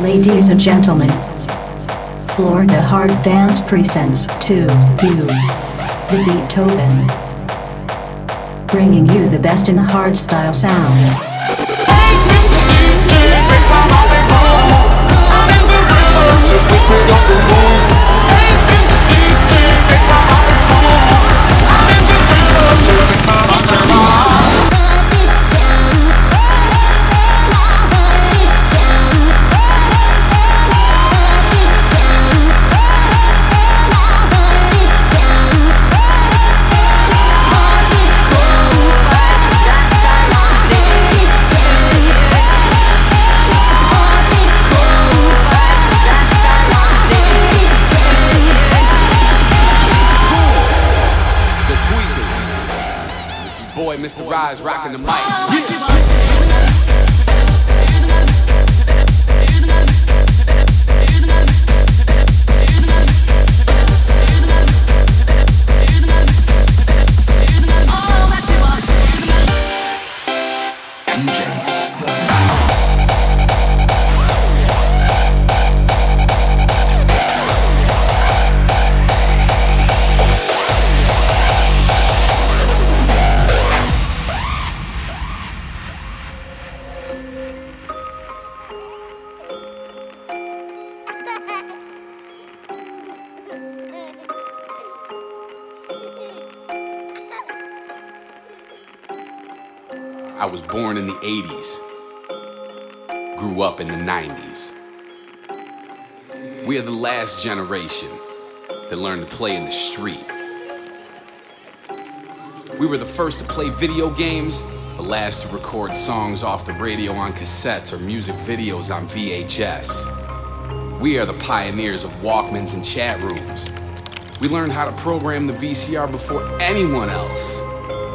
Ladies and gentlemen, Florida Hard Dance presents to you the Beattoven, bringing you the best in the hardstyle sound. Rise rocking the mic. 80s, grew up in the 90s. We are the last generation that learned to play in the street. We were the first to play video games, the last to record songs off the radio on cassettes or music videos on VHS. We are the pioneers of Walkmans and chat rooms. We learned how to program the VCR before anyone else.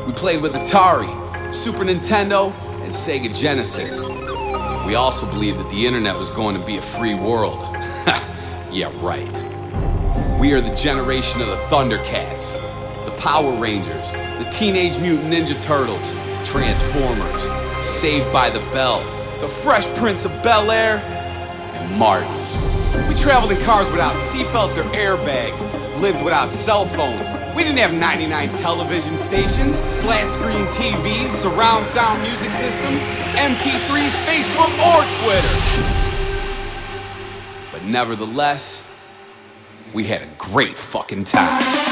We played with Atari, Super Nintendo, and Sega Genesis. We also believed that the internet was going to be a free world. yeah, right. We are the generation of the Thundercats, the Power Rangers, the Teenage Mutant Ninja Turtles, Transformers, Saved by the Bell, the Fresh Prince of Bel Air, and Martin. We traveled in cars without seatbelts or airbags, lived without cell phones. We didn't have 99 television stations, flat screen TVs, surround sound music systems, MP3s, Facebook, or Twitter. But nevertheless, we had a great fucking time.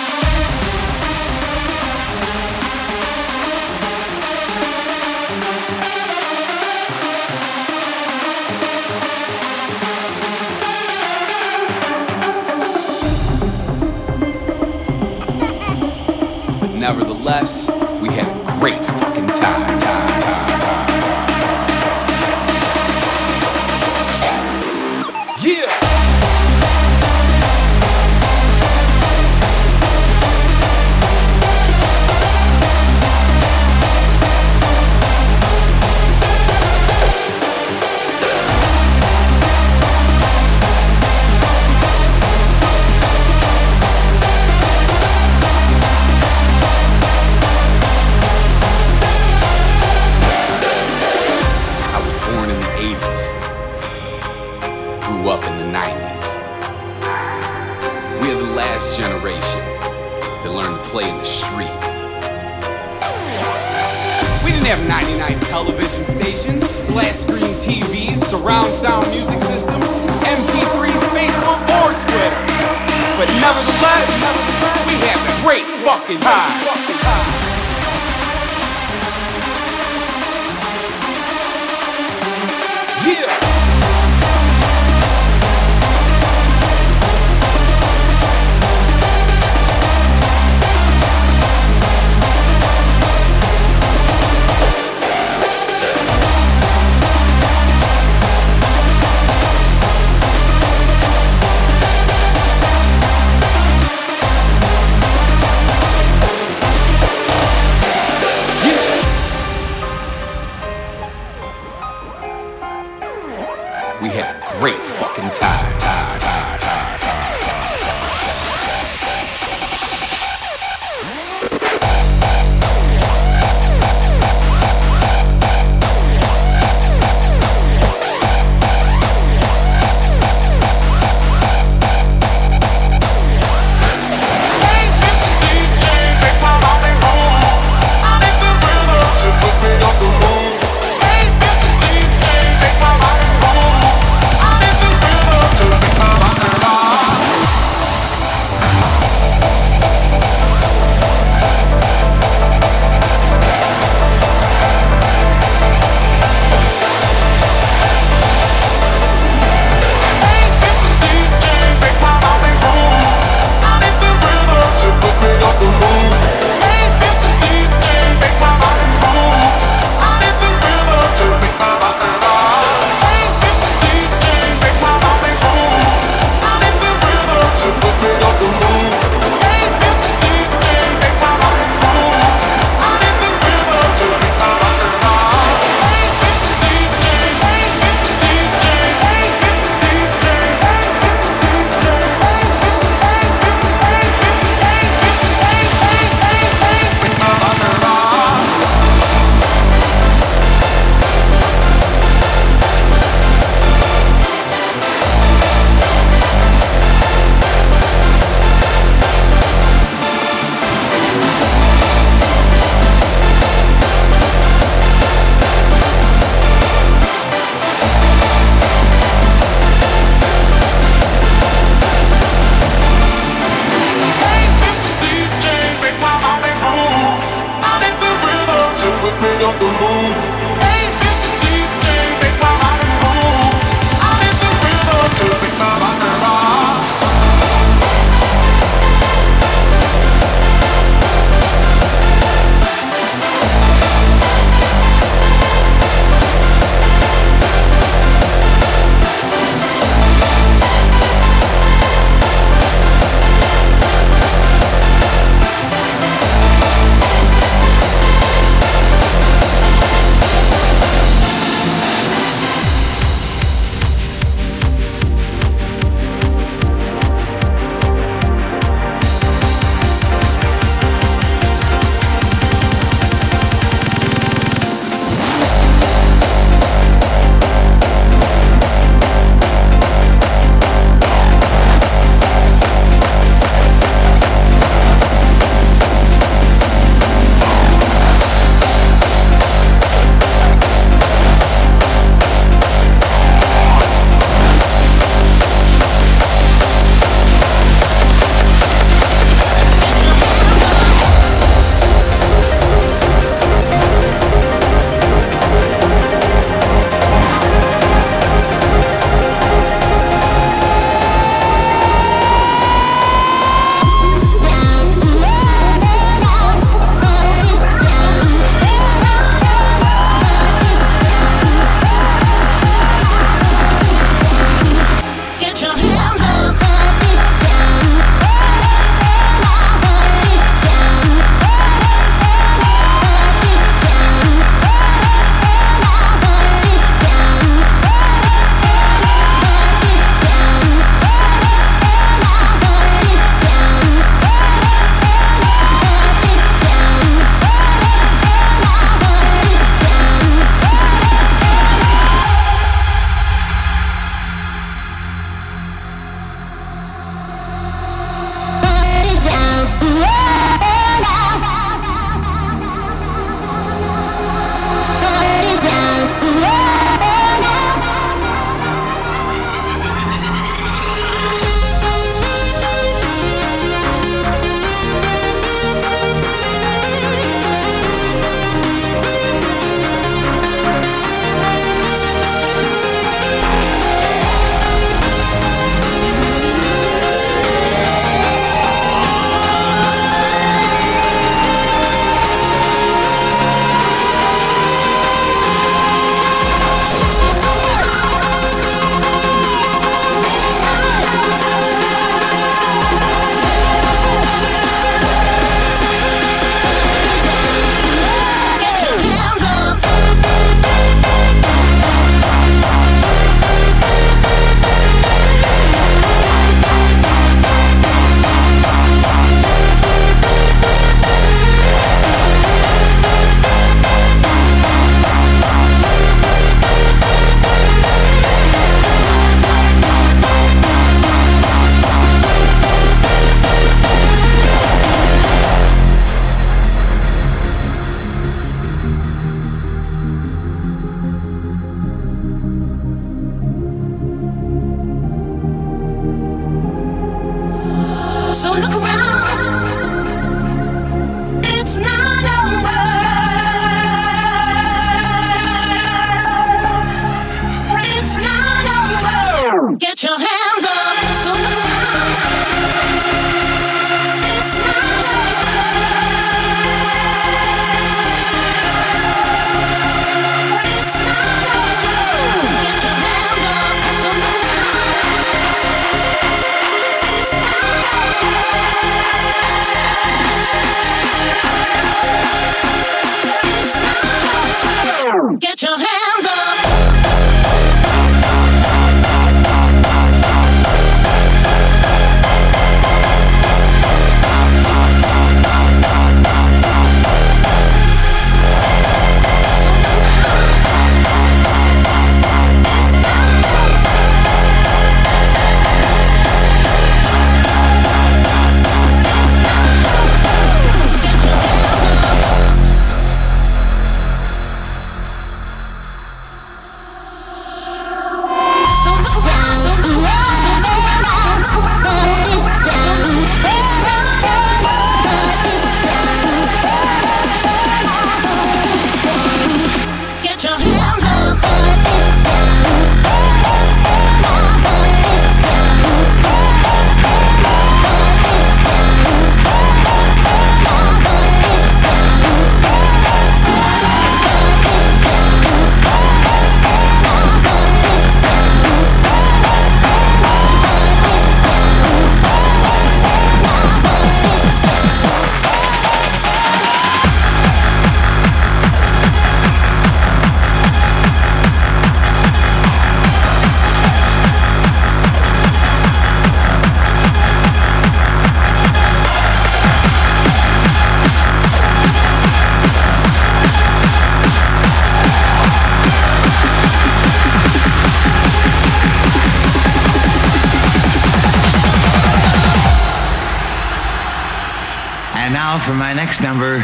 Next number,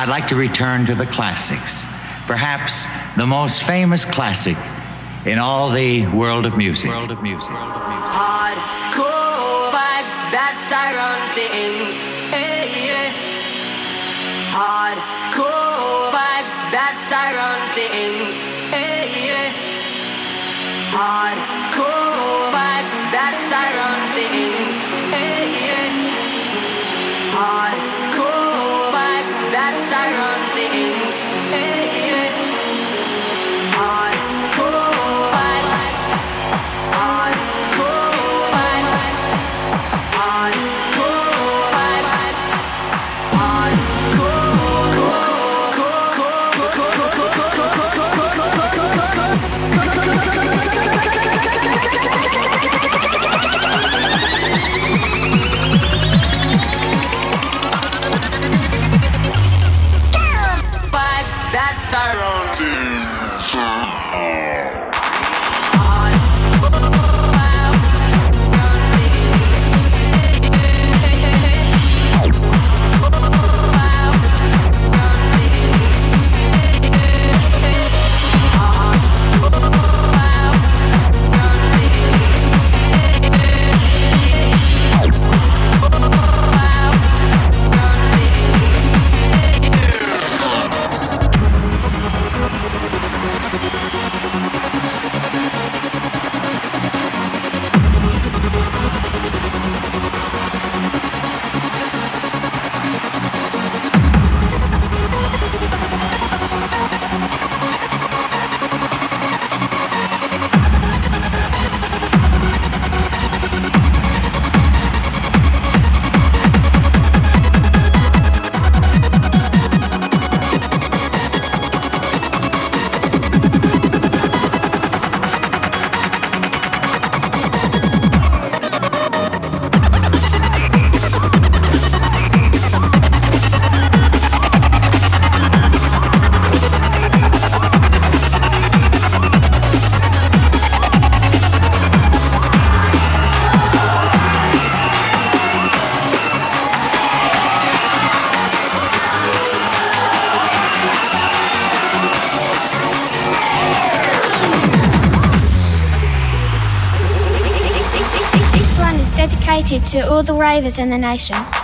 I'd like to return to the classics. Perhaps the most famous classic in all the world of music. World of music. Hardcore vibes that Tyrone things. Hey, eh, yeah. Hardcore vibes that Tyrone things. Hey, eh, yeah. Hardcore all the ravers in the nation.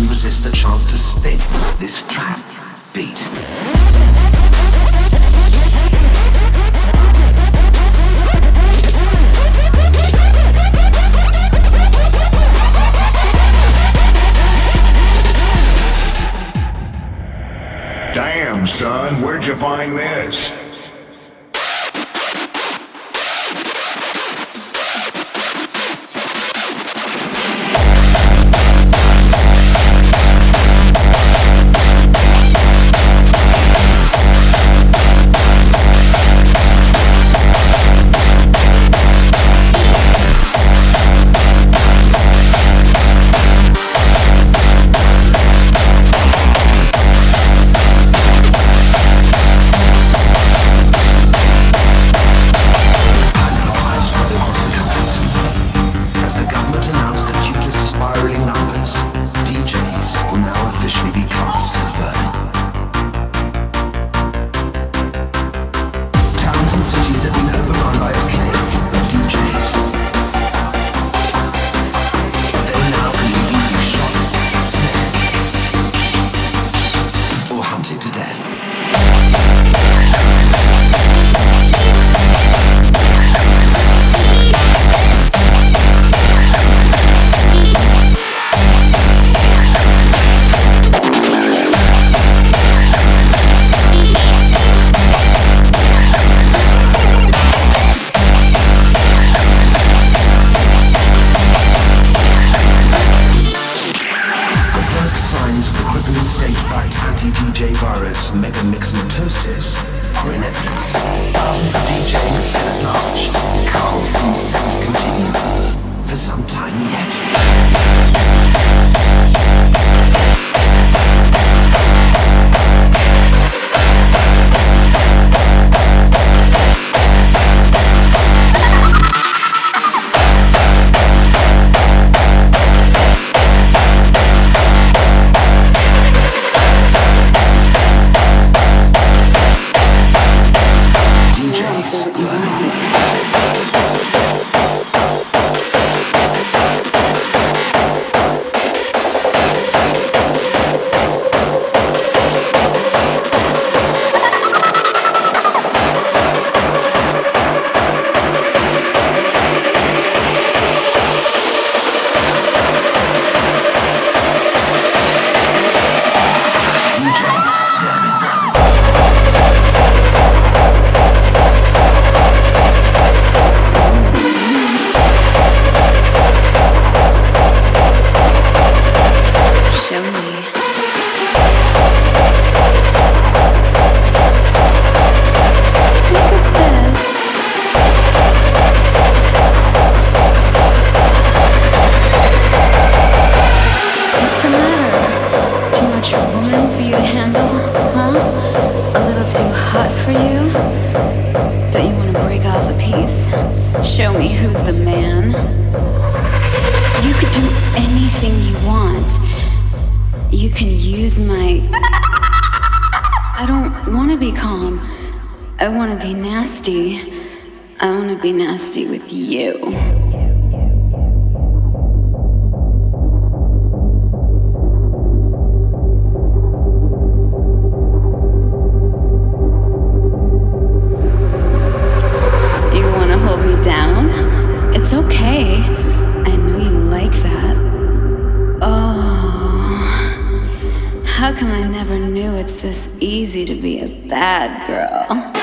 Couldn't resist the chance to spin this trap beat. Damn, son, where'd you find this? the man. You could do anything you want. You can use my. I don't want to be calm. I want to be nasty. I want to be nasty with you. Shit.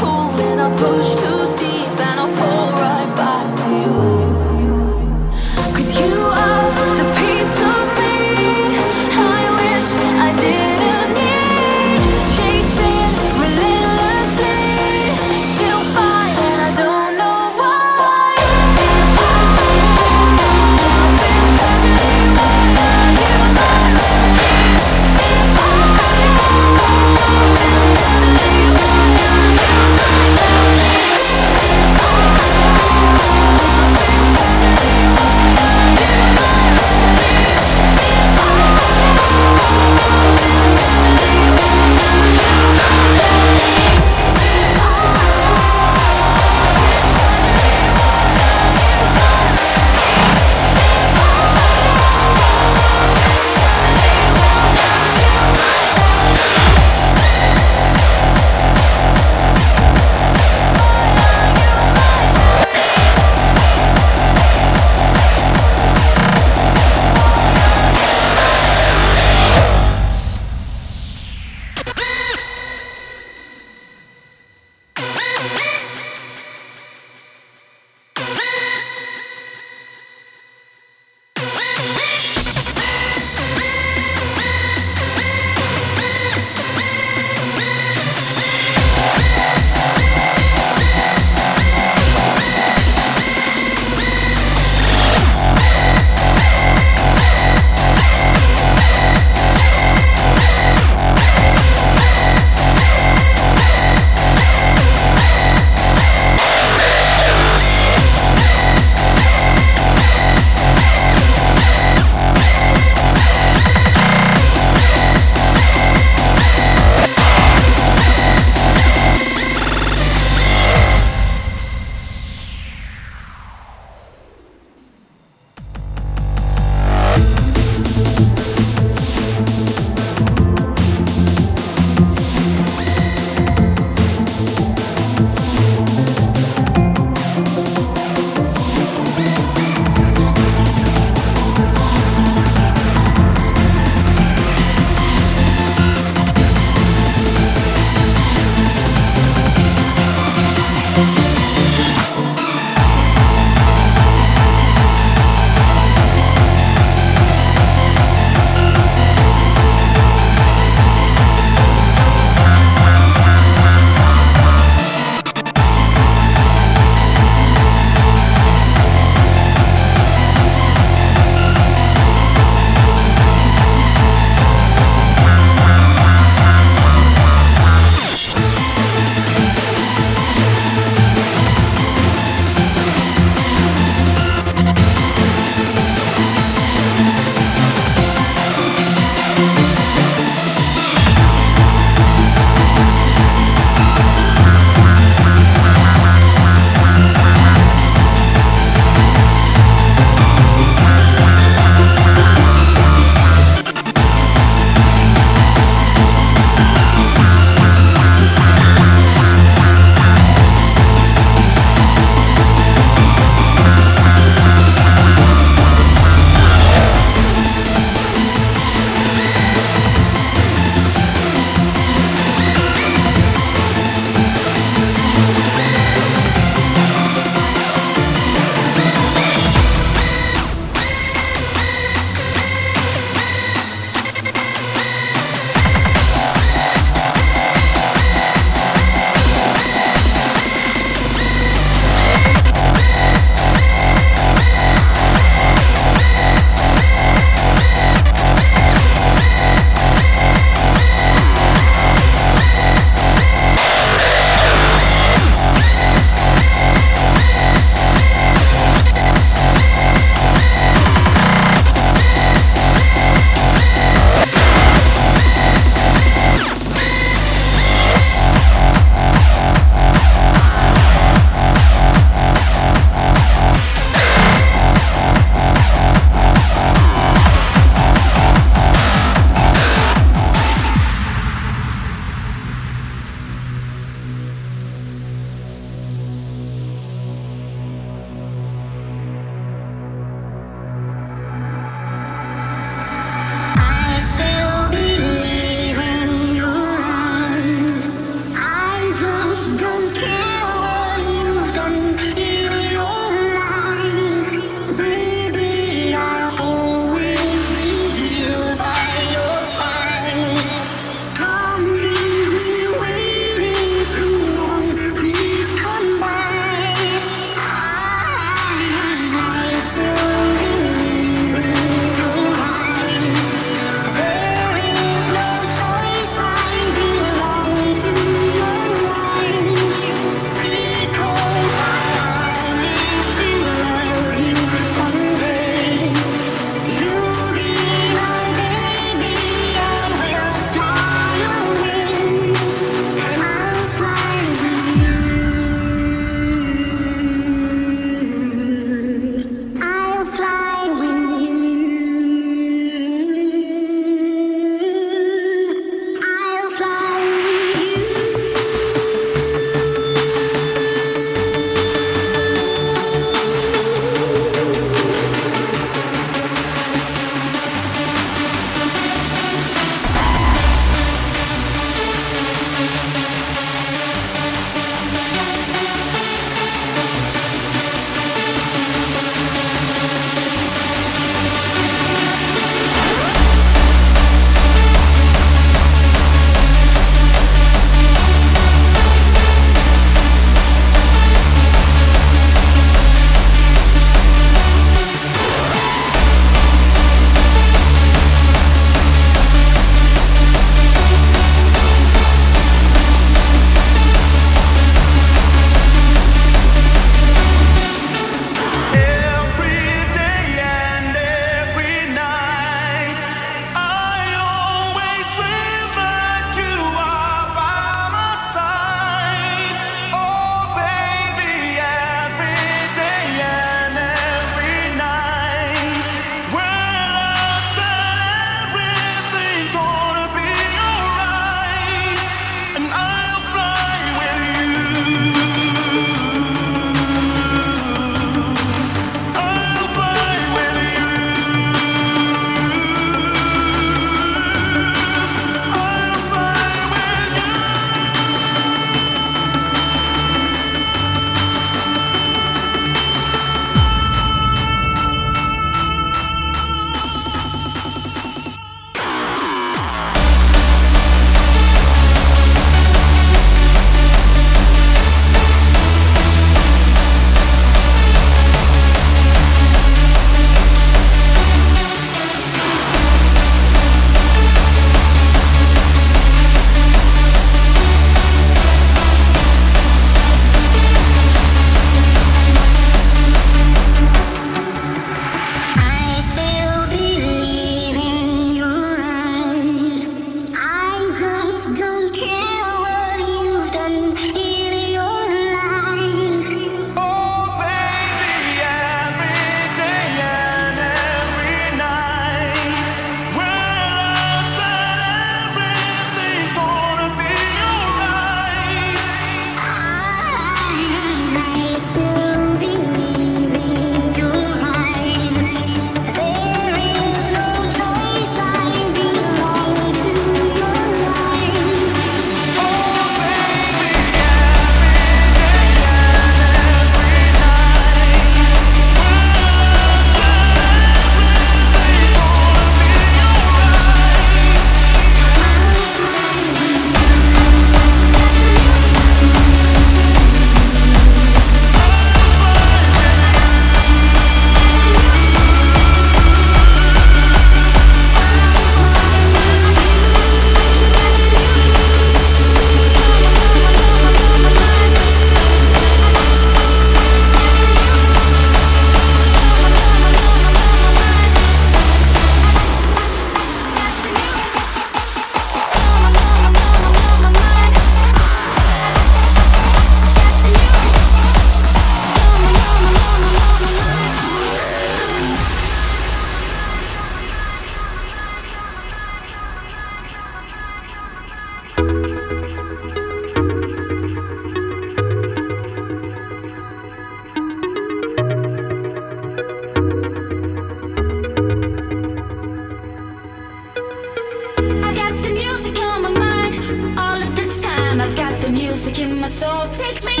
Soul takes me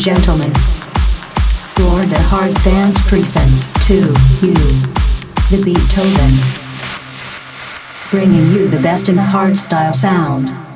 and gentlemen, Florida Hard Dance presents to you the Beattoven, bringing you the best in hardstyle sound.